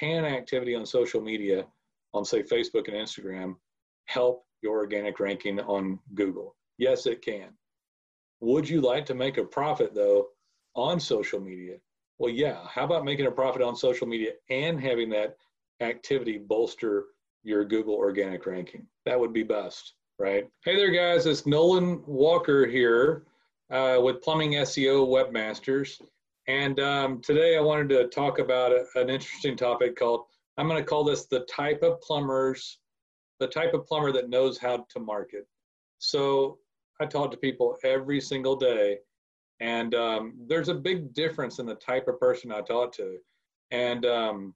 can activity on social media, on say Facebook and Instagram, help your organic ranking on Google? Yes, it can. Would you like to make a profit though on social media? Well, yeah. How about making a profit on social media and having that activity bolster your Google organic ranking? That would be best, right? Hey there, guys. It's Nolan Walker here uh, with Plumbing SEO Webmasters. And um, today I wanted to talk about a, an interesting topic called, I'm going to call this the type of plumbers, the type of plumber that knows how to market. So I talk to people every single day, and um, there's a big difference in the type of person I talk to. And um,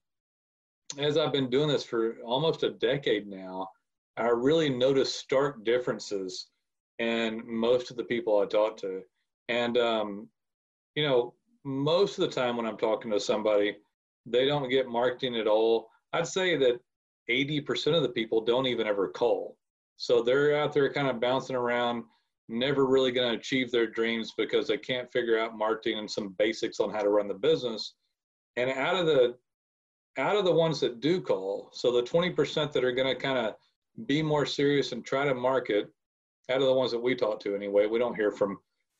as I've been doing this for almost a decade now, I really notice stark differences in most of the people I talk to. And, um, you know, most of the time when I'm talking to somebody, they don't get marketing at all. I'd say that 80% of the people don't even ever call. So they're out there kind of bouncing around, never really going to achieve their dreams because they can't figure out marketing and some basics on how to run the business. And out of the out of the ones that do call, so the 20% that are going to kind of be more serious and try to market, out of the ones that we talk to anyway, we don't hear from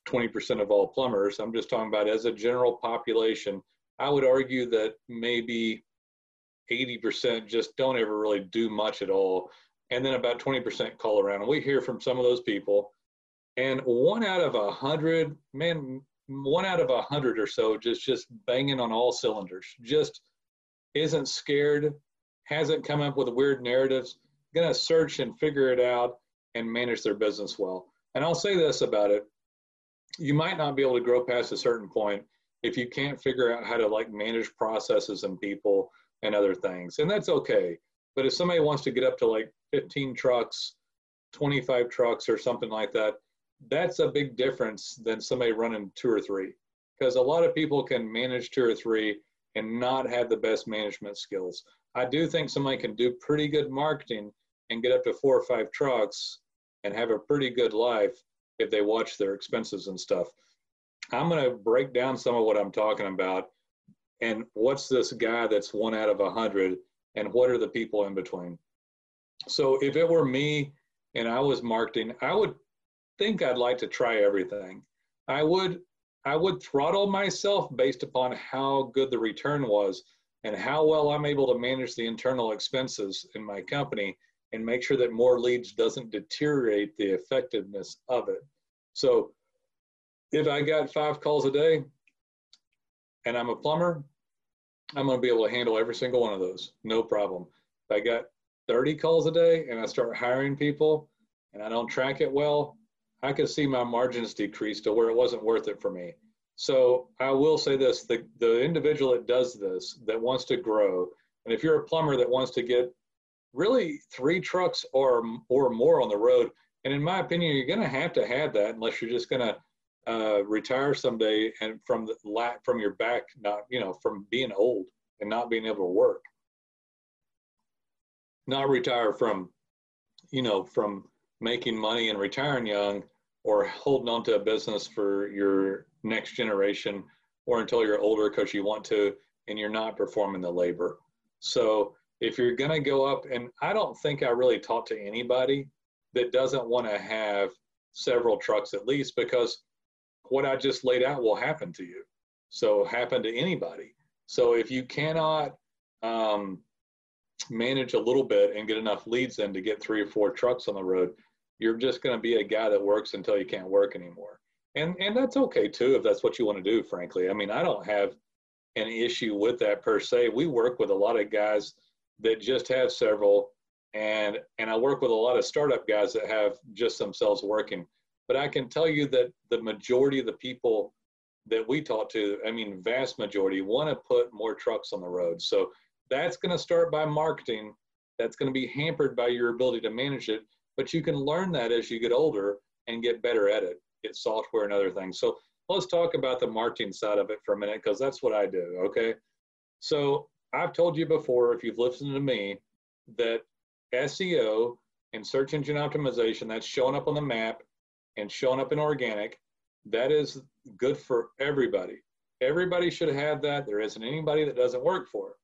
20% of all plumbers. I'm just talking about as a general population. I would argue that maybe 80% just don't ever really do much at all. And then about 20% call around. And we hear from some of those people. And one out of a hundred, man, one out of a hundred or so just just banging on all cylinders. Just isn't scared, hasn't come up with weird narratives, gonna search and figure it out and manage their business well. And I'll say this about it you might not be able to grow past a certain point if you can't figure out how to like manage processes and people and other things. And that's okay. But if somebody wants to get up to like 15 trucks, 25 trucks, or something like that, that's a big difference than somebody running two or three. Because a lot of people can manage two or three and not have the best management skills. I do think somebody can do pretty good marketing and get up to four or five trucks and have a pretty good life if they watch their expenses and stuff. I'm going to break down some of what I'm talking about and what's this guy that's one out of a hundred and what are the people in between. So if it were me and I was marketing, I would think I'd like to try everything. I would I would throttle myself based upon how good the return was and how well I'm able to manage the internal expenses in my company and make sure that more leads doesn't deteriorate the effectiveness of it. So if I got five calls a day and I'm a plumber, I'm going to be able to handle every single one of those, no problem. If I got 30 calls a day and I start hiring people and I don't track it well, I could see my margins decrease to where it wasn't worth it for me. So I will say this, the, the individual that does this, that wants to grow, and if you're a plumber that wants to get really three trucks or or more on the road. And in my opinion, you're going to have to have that unless you're just going to uh, retire someday and from the lack from your back, not you know from being old and not being able to work. Not retire from, you know, from making money and retiring young, or holding on to a business for your next generation, or until you're older because you want to and you're not performing the labor. So if you're going to go up, and I don't think I really talk to anybody that doesn't want to have several trucks at least because what I just laid out will happen to you. So happen to anybody. So if you cannot um, manage a little bit and get enough leads in to get three or four trucks on the road, you're just going to be a guy that works until you can't work anymore. And and that's okay too if that's what you want to do. Frankly, I mean I don't have an issue with that per se. We work with a lot of guys that just have several and and I work with a lot of startup guys that have just themselves working. But I can tell you that the majority of the people that we talk to, I mean, vast majority, want to put more trucks on the road. So that's going to start by marketing. That's going to be hampered by your ability to manage it. But you can learn that as you get older and get better at it, get software and other things. So let's talk about the marketing side of it for a minute because that's what I do. Okay. So I've told you before, if you've listened to me, that SEO and search engine optimization, that's showing up on the map and showing up in organic, that is good for everybody. Everybody should have that. There isn't anybody that doesn't work for it.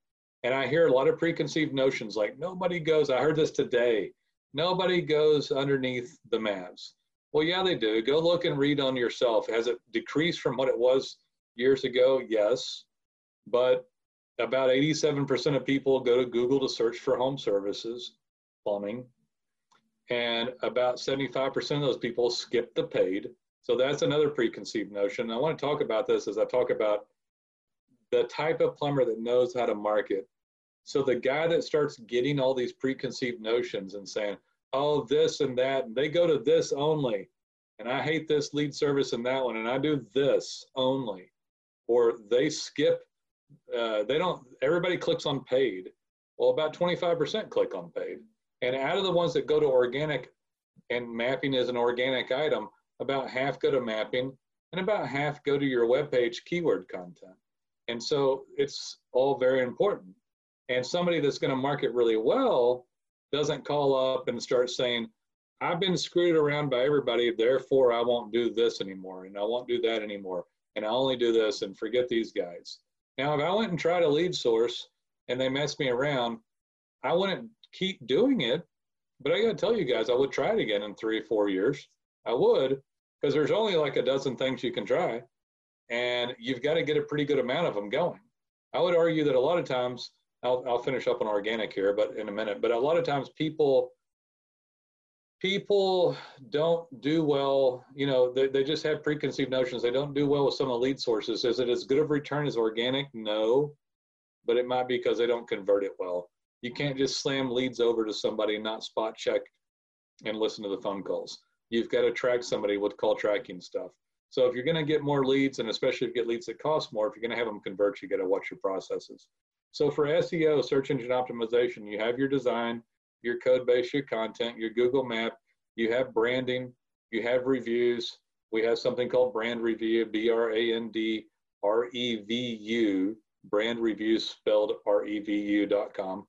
And I hear a lot of preconceived notions like nobody goes, I heard this today, nobody goes underneath the maps. Well, yeah, they do. Go look and read on yourself. Has it decreased from what it was years ago? Yes. But about 87% of people go to Google to search for home services, plumbing, and about 75% of those people skip the paid. So that's another preconceived notion. I want to talk about this as I talk about the type of plumber that knows how to market. So the guy that starts getting all these preconceived notions and saying, oh, this and that, and they go to this only, and I hate this lead service and that one, and I do this only, or they skip, uh, they don't, everybody clicks on paid. Well, about 25% click on paid. And out of the ones that go to organic, and mapping is an organic item, about half go to mapping, and about half go to your webpage keyword content. And so it's all very important. And somebody that's going to market really well doesn't call up and start saying, I've been screwed around by everybody, therefore I won't do this anymore, and I won't do that anymore, and I only do this and forget these guys. Now, if I went and tried a lead source and they messed me around, I wouldn't keep doing it, but I got to tell you guys, I would try it again in three four years. I would, because there's only like a dozen things you can try and you've got to get a pretty good amount of them going. I would argue that a lot of times, I'll, I'll finish up on organic here, but in a minute, but a lot of times people, people don't do well, you know, they, they just have preconceived notions. They don't do well with some of the lead sources. Is it as good of return as organic? No, but it might be because they don't convert it well. You can't just slam leads over to somebody and not spot check and listen to the phone calls. You've got to track somebody with call tracking stuff. So if you're going to get more leads, and especially if you get leads that cost more, if you're going to have them convert, you got to watch your processes. So for SEO, search engine optimization, you have your design, your code base, your content, your Google map, you have branding, you have reviews. We have something called brand review, B-R-A-N-D R-E-V-U, brand reviews spelled R-E-V-U.com.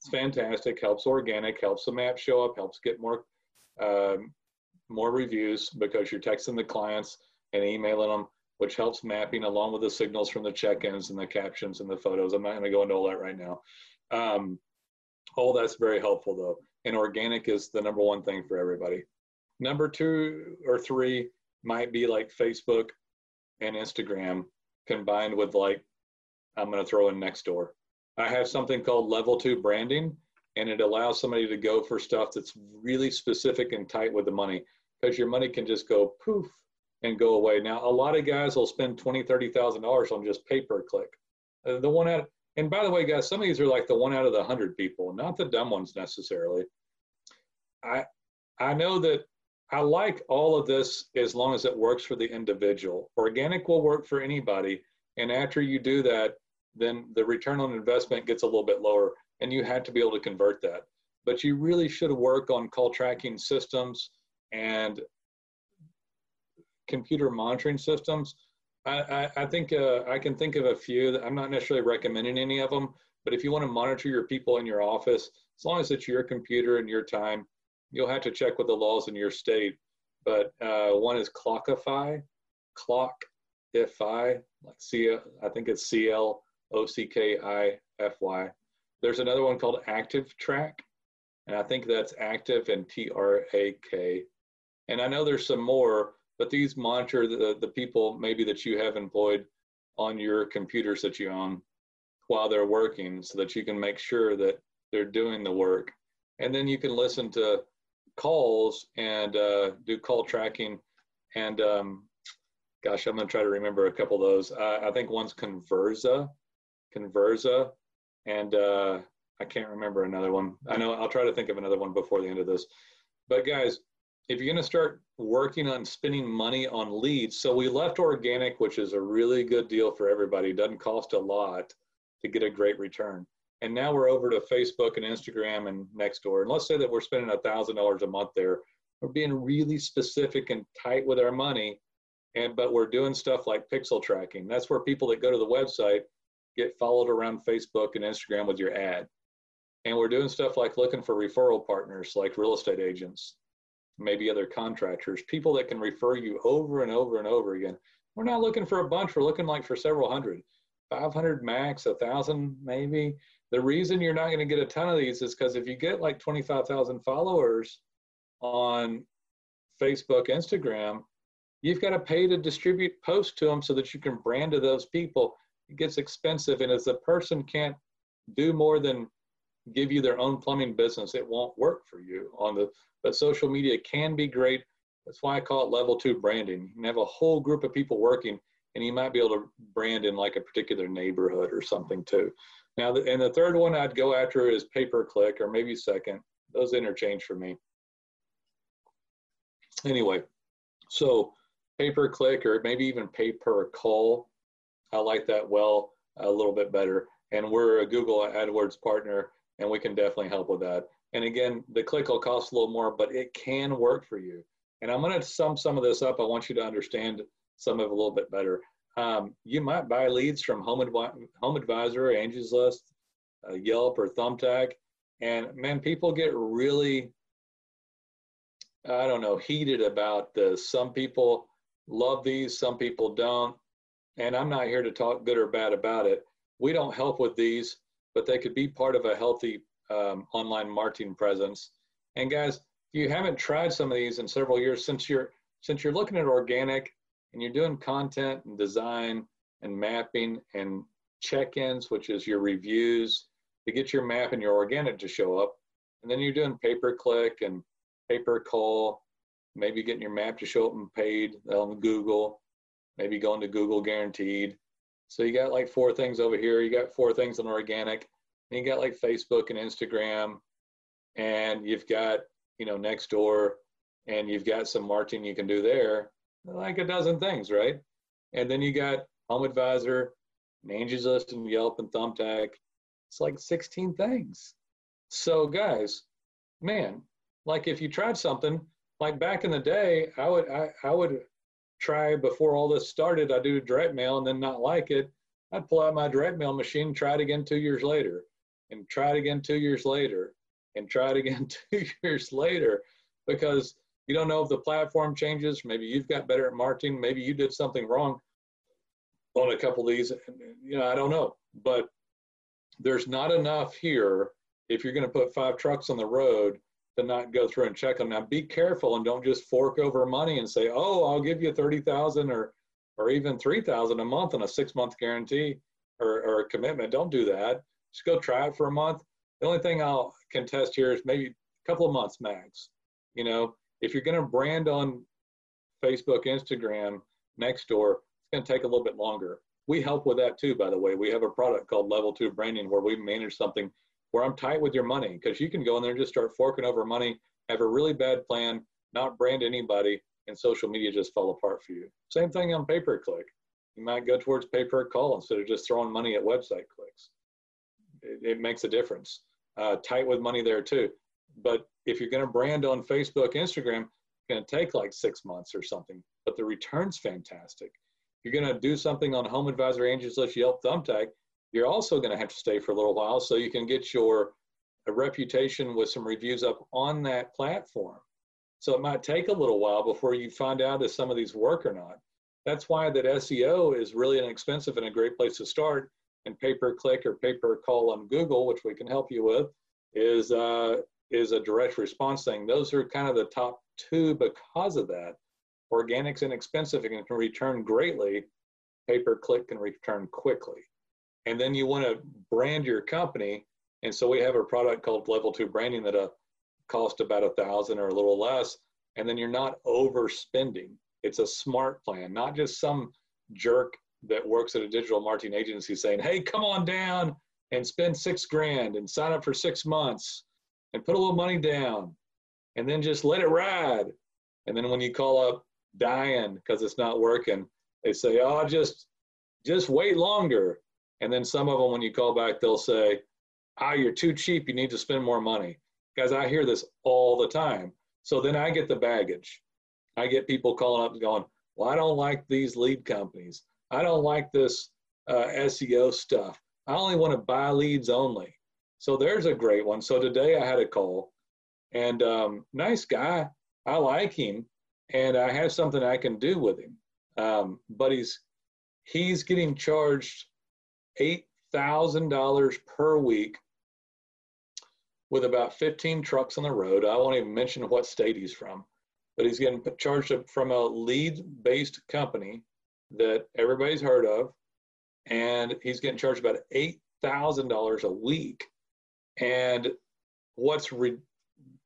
It's fantastic, helps organic, helps the map show up, helps get more um, more reviews because you're texting the clients and emailing them, which helps mapping along with the signals from the check-ins and the captions and the photos. I'm not going to go into all that right now. Um, all that's very helpful though. And organic is the number one thing for everybody. Number two or three might be like Facebook and Instagram combined with like, I'm going to throw in Nextdoor. I have something called level two branding and it allows somebody to go for stuff that's really specific and tight with the money because your money can just go poof and go away. Now, a lot of guys will spend twenty, thirty thousand dollars on just pay per click. Uh, the one out, and by the way, guys, some of these are like the one out of the hundred people, not the dumb ones necessarily. I I know that I like all of this as long as it works for the individual. Organic will work for anybody, and after you do that, then the return on investment gets a little bit lower, and you have to be able to convert that. But you really should work on call tracking systems and computer monitoring systems. I, I, think uh, I can think of a few. That I'm not necessarily recommending any of them, but if you want to monitor your people in your office, as long as it's your computer and your time, you'll have to check with the laws in your state. But uh, one is Clockify, Clockify, like C, I think it's C L O C K I F Y. There's another one called Active Track, and I think that's Active and T R A K. And I know there's some more, but these monitor the, the people maybe that you have employed on your computers that you own while they're working so that you can make sure that they're doing the work. And then you can listen to calls and uh, do call tracking. And um, gosh, I'm going to try to remember a couple of those. Uh, I think one's Convirza, Convirza, and uh, I can't remember another one. I know I'll try to think of another one before the end of this. But guys, if you're going to start working on spending money on leads, so we left organic, which is a really good deal for everybody, doesn't cost a lot to get a great return. And now we're over to Facebook and Instagram and Nextdoor. And let's say that we're spending a thousand dollars a month there. We're being really specific and tight with our money, and but we're doing stuff like pixel tracking. That's where people that go to the website get followed around Facebook and Instagram with your ad. And we're doing stuff like looking for referral partners, like real estate agents, maybe other contractors, people that can refer you over and over and over again. We're not looking for a bunch, we're looking like for several hundred, 500 max, a thousand maybe. The reason you're not going to get a ton of these is because if you get like 25,000 followers on Facebook, Instagram, you've got to pay to distribute posts to them so that you can brand to those people. It gets expensive, and as the person can't do more than give you their own plumbing business, it won't work for you on the. But social media can be great. That's why I call it level two branding. You can have a whole group of people working, and you might be able to brand in like a particular neighborhood or something too. Now, the, and the third one I'd go after is pay per click, or maybe second. Those interchange for me. Anyway, so pay per click or maybe even pay per call. I like that well a little bit better. And we're a Google AdWords partner and we can definitely help with that. And again, the click will cost a little more, but it can work for you. And I'm going to sum some of this up. I want you to understand some of it a little bit better. Um, you might buy leads from Home, Advi- Home Advisor, Angie's List, uh, Yelp, or Thumbtack. And man, people get really, I don't know, heated about this. Some people love these, some people don't. And I'm not here to talk good or bad about it. We don't help with these, but they could be part of a healthy um, online marketing presence. And guys, if you haven't tried some of these in several years, since you're since you're looking at organic and you're doing content and design and mapping and check-ins, which is your reviews, to get your map and your organic to show up, and then you're doing pay-per-click and pay-per-call maybe getting your map to show up and paid on Google, maybe going to Google guaranteed. So you got like four things over here. You got four things on organic. And you got like Facebook and Instagram, and you've got you know Nextdoor, and you've got some marketing you can do there, like a dozen things, right? And then you got Home Advisor, and Angie's List, and Yelp and Thumbtack. It's like 16 things. So guys, man, like if you tried something like back in the day, I would I, I would try before all this started. I do direct mail and then not like it. I'd pull out my direct mail machine, try it again two years later, and try it again two years later, and try it again two years later, because you don't know if the platform changes. Maybe you've got better at marketing. Maybe you did something wrong on a couple of these. You know, I don't know, but there's not enough here. If you're going to put five trucks on the road to not go through and check them. Now be careful and don't just fork over money and say, oh, I'll give you 30,000 or, or even 3,000 a month on a six month guarantee or, or a commitment. Don't do that. Just go try it for a month. The only thing I'll contest here is maybe a couple of months max. You know, if you're going to brand on Facebook, Instagram, Nextdoor, it's going to take a little bit longer. We help with that too, by the way. We have a product called Level 2 Branding where we manage something where I'm tight with your money because you can go in there and just start forking over money, have a really bad plan, not brand anybody, and social media just fall apart for you. Same thing on pay per click. You might go towards pay per call instead of just throwing money at website clicks. It, it makes a difference. Uh, tight with money there too. But if you're going to brand on Facebook, Instagram, it's going to take like six months or something, but the return's fantastic. You're going to do something on Home Advisor, Angie's List, Yelp, Thumbtack, you're also going to have to stay for a little while so you can get your reputation with some reviews up on that platform. So it might take a little while before you find out if some of these work or not. That's why that SEO is really inexpensive and a great place to start. And pay per click or pay per call on Google, which we can help you with, is uh, is a direct response thing. Those are kind of the top two because of that. Organic's inexpensive and can return greatly. Pay per click can return quickly and then you want to brand your company. And so we have a product called Level Two Branding that uh, cost about a thousand or a little less, and then you're not overspending. It's a smart plan, not just some jerk that works at a digital marketing agency saying, "Hey, come on down and spend six grand and sign up for six months and put a little money down, and then just let it ride." And then when you call up dying because it's not working, they say, "Oh, just just wait longer." And then some of them, when you call back, they'll say, ah, you're too cheap. You need to spend more money. Guys, I hear this all the time. So then I get the baggage. I get people calling up and going, well, I don't like these lead companies. I don't like this uh, SEO stuff. I only want to buy leads only. So there's a great one. So today I had a call and um, nice guy. I like him and I have something I can do with him. Um, but he's, he's getting charged $8,000 per week with about 15 trucks on the road. I won't even mention what state he's from, but he's getting charged from a lead based company that everybody's heard of. And he's getting charged about $8,000 a week. And what's re-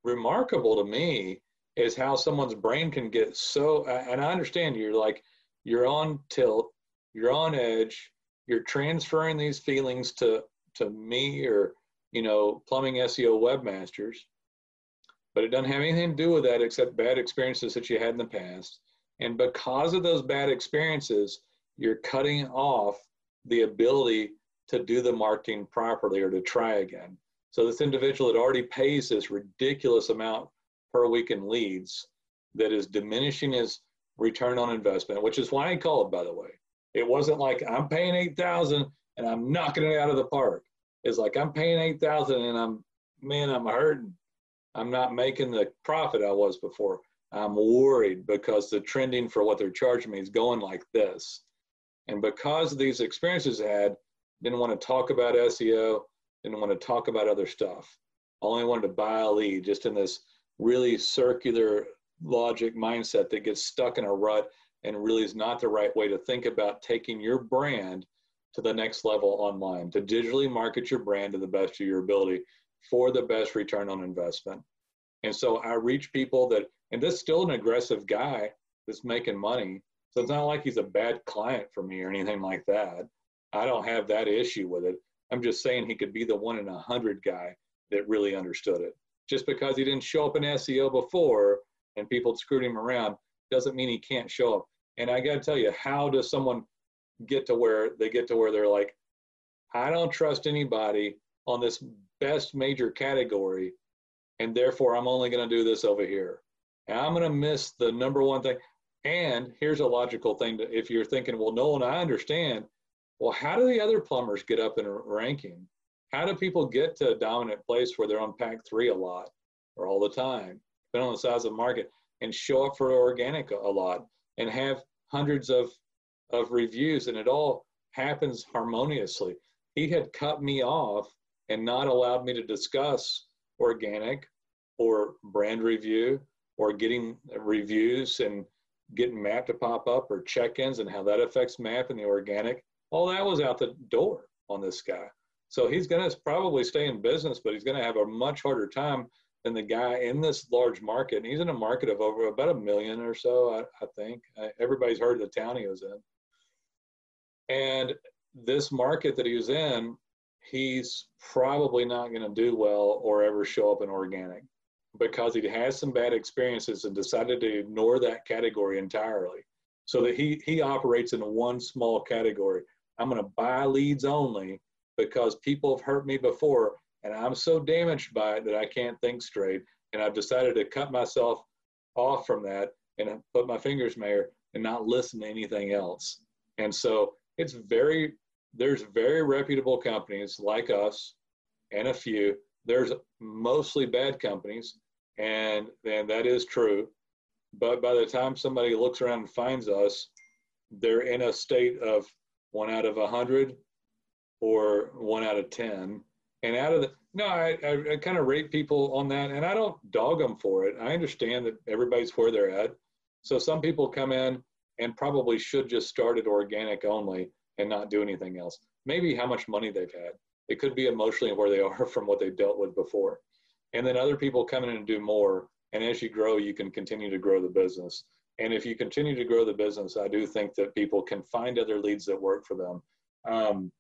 remarkable to me is how someone's brain can get so, and I understand you're like, you're on tilt, you're on edge, you're transferring these feelings to, to me or, you know, plumbing SEO webmasters, but it doesn't have anything to do with that except bad experiences that you had in the past. And because of those bad experiences, you're cutting off the ability to do the marketing properly or to try again. So this individual that already pays this ridiculous amount per week in leads that is diminishing his return on investment, which is why I call it, by the way. It wasn't like I'm paying 8,000 and I'm knocking it out of the park. It's like I'm paying 8,000 and I'm, man, I'm hurting. I'm not making the profit I was before. I'm worried because the trending for what they're charging me is going like this. And because of these experiences I had, didn't want to talk about SEO, didn't want to talk about other stuff. Only wanted to buy a lead just in this really circular logic mindset that gets stuck in a rut and really is not the right way to think about taking your brand to the next level online, to digitally market your brand to the best of your ability for the best return on investment. And so I reach people that, and this is still an aggressive guy that's making money. So it's not like he's a bad client for me or anything like that. I don't have that issue with it. I'm just saying he could be the one in a hundred guy that really understood it. Just because he didn't show up in SEO before and people screwed him around doesn't mean he can't show up. And I got to tell you, how does someone get to where they get to where they're like, I don't trust anybody on this best major category, and therefore I'm only going to do this over here. And I'm going to miss the number one thing. And here's a logical thing to, if you're thinking, well, Nolan, I understand. Well, how do the other plumbers get up in ranking? How do people get to a dominant place where they're on pack three a lot or all the time, depending on the size of the market, and show up for organic a lot and have hundreds of, of reviews and it all happens harmoniously. He had cut me off and not allowed me to discuss organic or brand review or getting reviews and getting map to pop up or check-ins and how that affects map and the organic all that was out the door on this guy so he's going to probably stay in business but he's going to have a much harder time than the guy in this large market and he's in a market of over about a million or so i, I think everybody's heard of the town he was in and this market that he was in he's probably not going to do well or ever show up in organic because he has some bad experiences and decided to ignore that category entirely. So that he he operates in one small category. I'm going to buy leads only because people have hurt me before and I'm so damaged by it that I can't think straight. And I've decided to cut myself off from that and put my fingers mayor and not listen to anything else. And so it's very there's very reputable companies like us and a few. There's mostly bad companies, and and that is true. But by the time somebody looks around and finds us, they're in a state of one out of a hundred or one out of ten. And out of the no, I, I, I kind of rate people on that, and I don't dog them for it. I understand that everybody's where they're at. So some people come in and probably should just start at organic only and not do anything else. Maybe how much money they've had. It could be emotionally where they are from what they've dealt with before. And then other people come in and do more. And as you grow, you can continue to grow the business. And if you continue to grow the business, I do think that people can find other leads that work for them. Um,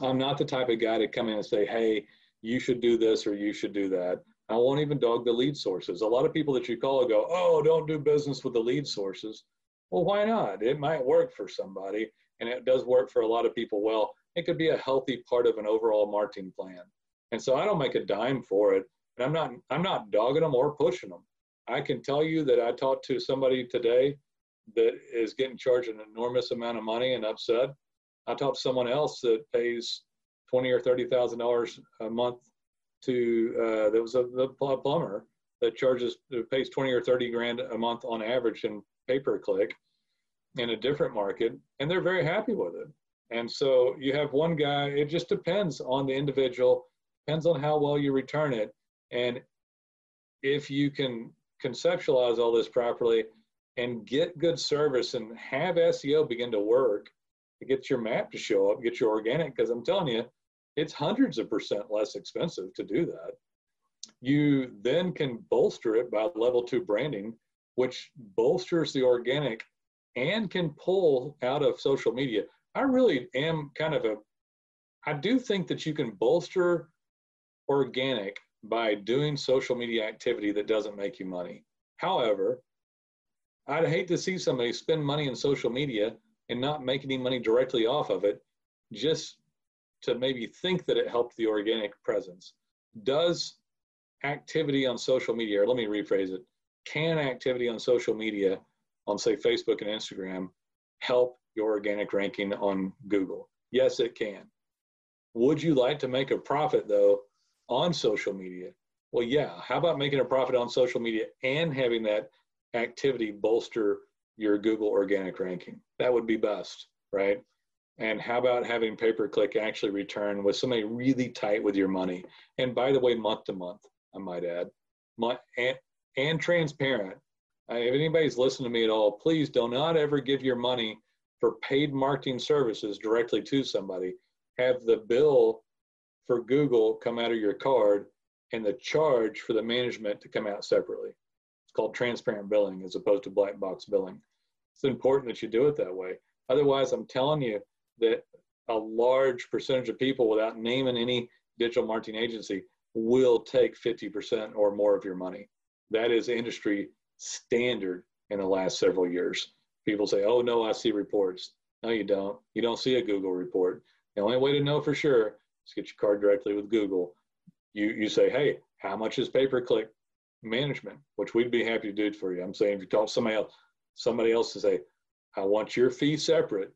I'm not the type of guy to come in and say, hey, you should do this or you should do that. I won't even dog the lead sources. A lot of people that you call go, oh, don't do business with the lead sources. Well, why not? It might work for somebody and it does work for a lot of people well, it could be a healthy part of an overall marketing plan. And so I don't make a dime for it. And I'm not I'm not dogging them or pushing them. I can tell you that I talked to somebody today that is getting charged an enormous amount of money and upset. I talked to someone else that pays twenty or thirty thousand dollars a month to uh, that was a, plumber that charges pays twenty or thirty grand a month on average in pay per click in a different market and they're very happy with it. And so you have one guy, it just depends on the individual, depends on how well you return it. And if you can conceptualize all this properly and get good service and have SEO begin to work to get your map to show up, get your organic, because I'm telling you, it's hundreds of percent less expensive to do that. You then can bolster it by level two branding, which bolsters the organic and can pull out of social media. I really am kind of a, I do think that you can bolster organic by doing social media activity that doesn't make you money. However, I'd hate to see somebody spend money in social media and not make any money directly off of it just to maybe think that it helped the organic presence. Does activity on social media, or let me rephrase it, can activity on social media, on say Facebook and Instagram, help your organic ranking on Google? Yes, it can. Would you like to make a profit though on social media? Well, yeah. How about making a profit on social media and having that activity bolster your Google organic ranking? That would be best, right? And how about having pay per click actually return with somebody really tight with your money? And by the way, month to month, I might add, and, and transparent. If anybody's listening to me at all, please do not ever give your money for paid marketing services directly to somebody. Have the bill for Google come out of your card and the charge for the management to come out separately. It's called transparent billing as opposed to black box billing. It's important that you do it that way. Otherwise, I'm telling you that a large percentage of people, without naming any digital marketing agency, will take 50% or more of your money. That is industry standard in the last several years. People say, oh, no, I see reports. No, you don't. You don't see a Google report. The only way to know for sure is get your card directly with Google. You, you say, hey, how much is pay per click management? Which we'd be happy to do for you. I'm saying if you talk somebody else, somebody else to say, I want your fee separate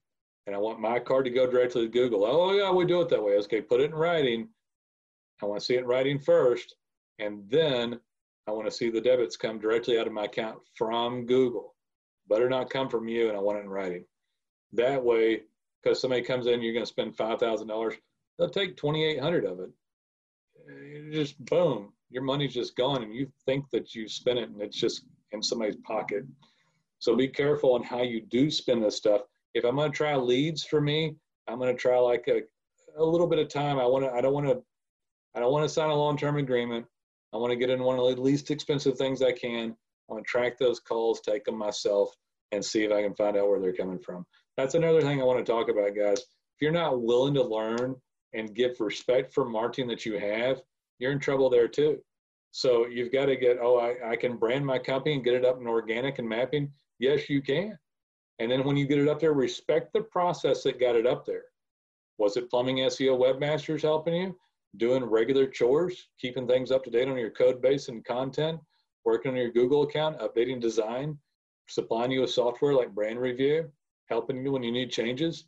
and I want my card to go directly to Google. Oh, yeah, we do it that way. Okay, put it in writing. I want to see it in writing first, and then I want to see the debits come directly out of my account from Google. Better not come from you, and I want it in writing. That way, because somebody comes in, you're going to spend five thousand dollars. They'll take twenty eight hundred of it. just boom, your money's just gone, and you think that you spent it, and it's just in somebody's pocket. So be careful on how you do spend this stuff if I'm going to try leads for me, I'm going to try like a, a little bit of time. I want to, I don't want to, I don't want to sign a long-term agreement. I want to get in one of the least expensive things I can. I want to track those calls, take them myself, and see if I can find out where they're coming from. That's another thing I want to talk about, guys. If you're not willing to learn and give respect for marketing that you have, you're in trouble there too. So you've got to get, oh, I, I can brand my company and get it up in organic and mapping. Yes, you can. And then when you get it up there, respect the process that got it up there. Was it plumbing SEO webmasters helping you? Doing regular chores, keeping things up to date on your code base and content, working on your Google account, updating design, supplying you with software like brand review, helping you when you need changes.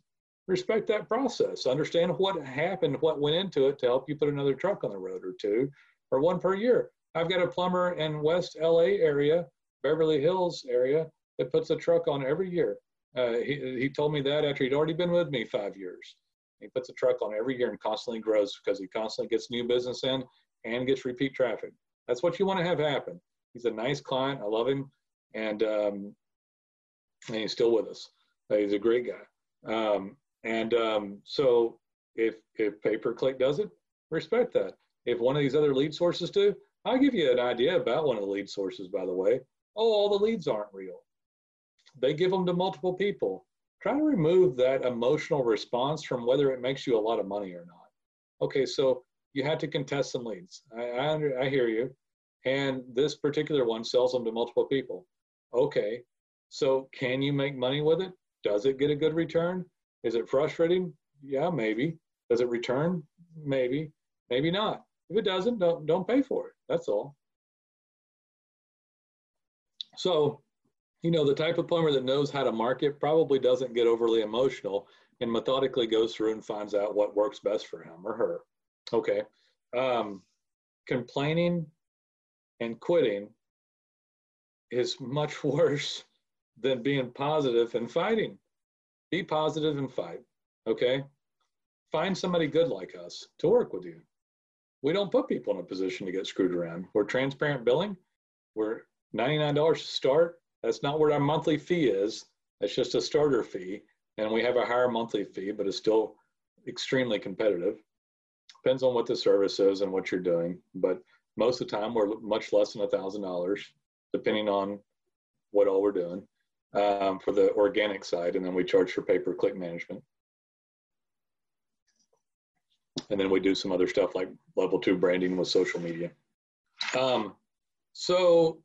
Respect that process. Understand what happened, what went into it to help you put another truck on the road or two, or one per year. I've got a plumber in West LA area, Beverly Hills area, that puts a truck on every year. Uh, he, he told me that after he'd already been with me five years. He puts a truck on every year and constantly grows because he constantly gets new business in and gets repeat traffic. That's what you want to have happen. He's a nice client. I love him. And, um, and he's still with us. He's a great guy. Um, and um, so if, if pay-per-click does it, respect that. If one of these other lead sources do, I'll give you an idea about one of the lead sources, by the way. Oh, all the leads aren't real they give them to multiple people. Try to remove that emotional response from whether it makes you a lot of money or not. Okay, so you had to contest some leads. I, I, under, I hear you. And this particular one sells them to multiple people. Okay, so can you make money with it? Does it get a good return? Is it frustrating? Yeah, maybe. Does it return? Maybe. Maybe not. If it doesn't, don't don't pay for it. That's all. So you know, the type of plumber that knows how to market probably doesn't get overly emotional and methodically goes through and finds out what works best for him or her. Okay. Um, complaining and quitting is much worse than being positive and fighting. Be positive and fight. Okay. Find somebody good like us to work with you. we don't put people in a position to get screwed around. We're transparent billing. We're $99 to start. That's not what our monthly fee is. That's just a starter fee. And we have a higher monthly fee, but it's still extremely competitive. Depends on what the service is and what you're doing. But most of the time, we're much less than $1,000, depending on what all we're doing um, for the organic side. And then we charge for pay per click management. And then we do some other stuff like level two branding with social media. Um, so,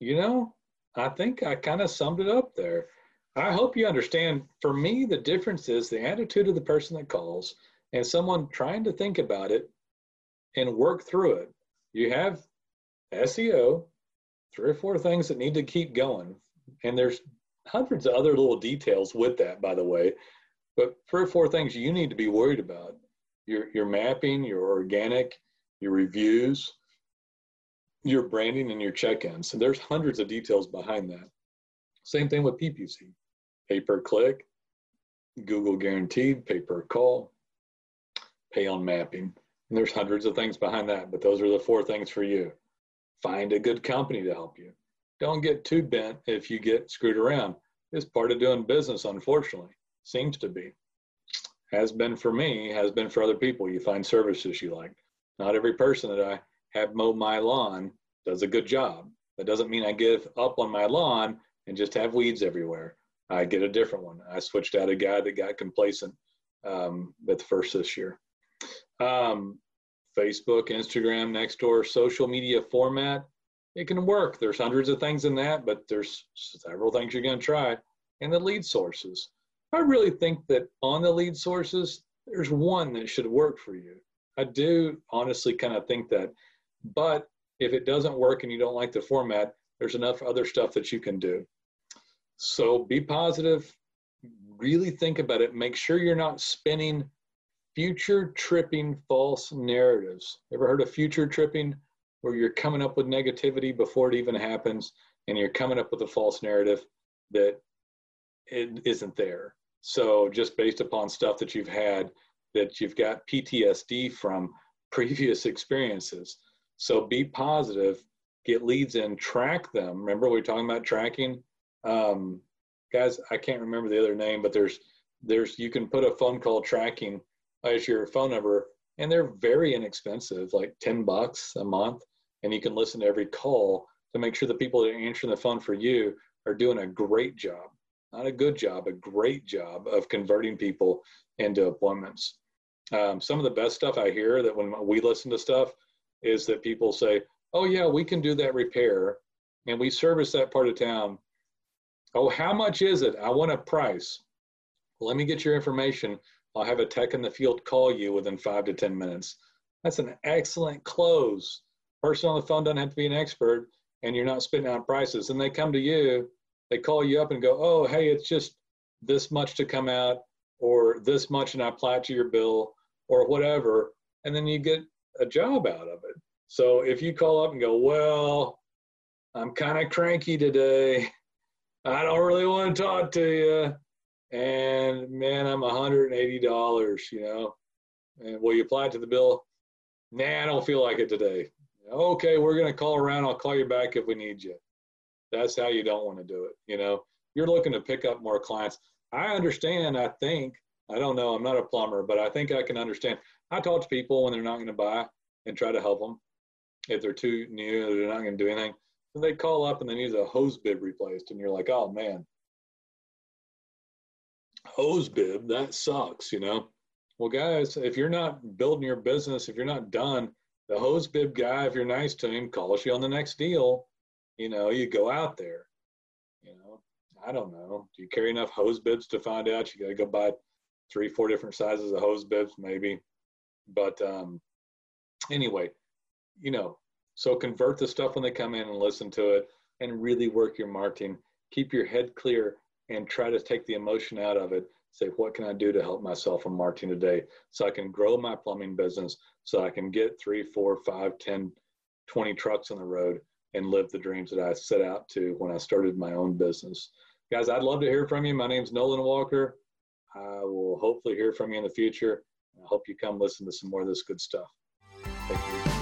you know, I think I kind of summed it up there. I hope you understand. For me, the difference is the attitude of the person that calls and someone trying to think about it and work through it. You have SEO, three or four things that need to keep going. And there's hundreds of other little details with that, by the way. But three or four things you need to be worried about your, your mapping, your organic, your reviews, your branding, and your check ins. So there's hundreds of details behind that. Same thing with PPC pay per click, Google guaranteed, pay per call, pay on mapping. And there's hundreds of things behind that, but those are the four things for you. Find a good company to help you. Don't get too bent if you get screwed around. It's part of doing business, unfortunately. Seems to be has been for me, has been for other people. You find services you like. Not every person that I have mowed my lawn does a good job. That doesn't mean I give up on my lawn and just have weeds everywhere. I get a different one. I switched out a guy that got complacent um, at the first this year. Um, Facebook, Instagram, Nextdoor, social media format, it can work. There's hundreds of things in that, but there's several things you're going to try. And the lead sources. I really think that on the lead sources, there's one that should work for you. I do honestly kind of think that. But if it doesn't work and you don't like the format, there's enough other stuff that you can do. So be positive, really think about it. Make sure you're not spinning future tripping false narratives. Ever heard of future tripping? Where you're coming up with negativity before it even happens and you're coming up with a false narrative that it isn't there. So just based upon stuff that you've had that you've got PTSD from previous experiences. So be positive, get leads in, track them. Remember we are talking about tracking? Um, guys, I can't remember the other name, but there's there's you can put a phone call tracking as your phone number and they're very inexpensive, like 10 bucks a month. And you can listen to every call to make sure the people that are answering the phone for you are doing a great job not a good job, a great job of converting people into appointments. Um, some of the best stuff I hear that when we listen to stuff is that people say, "Oh yeah, we can do that repair, and we service that part of town." Oh, how much is it? I want a price. let me get your information. I'll have a tech in the field call you within five to ten minutes. That's an excellent close. Person on the phone doesn't have to be an expert, and you're not spitting out prices. And they come to you they call you up and go, oh, hey, it's just this much to come out or this much and I apply it to your bill or whatever. And then you get a job out of it. So if you call up and go, well, I'm kind of cranky today. I don't really want to talk to you. And man, I'm $180, you know. And will you apply it to the bill? Nah, I don't feel like it today. Okay, we're going to call around. I'll call you back if we need you that's how you don't want to do it. You know, you're looking to pick up more clients. I understand. I think I don't know. I'm not a plumber, but I think I can understand. I talk to people when they're not going to buy and try to help them. If they're too new, they're not going to do anything. So they call up and they need a hose bib replaced, and you're like, oh man, hose bib that sucks. You know. Well, guys, if you're not building your business, if you're not done, the hose bib guy, if you're nice to him, calls you on the next deal you know, you go out there, you know, I don't know. Do you carry enough hose bibs to find out? You got to go buy three, four different sizes of hose bibs, maybe. But um, anyway, you know, so convert the stuff when they come in and listen to it and really work your marketing. Keep your head clear and try to take the emotion out of it. Say, what can I do to help myself in marketing today so I can grow my plumbing business, so I can get three, four, five, ten, twenty trucks on the road and live the dreams that I set out to when I started my own business. Guys, I'd love to hear from you. My name's Nolan Walker. I will hopefully hear from you in the future. I hope you come listen to some more of this good stuff. Thank you.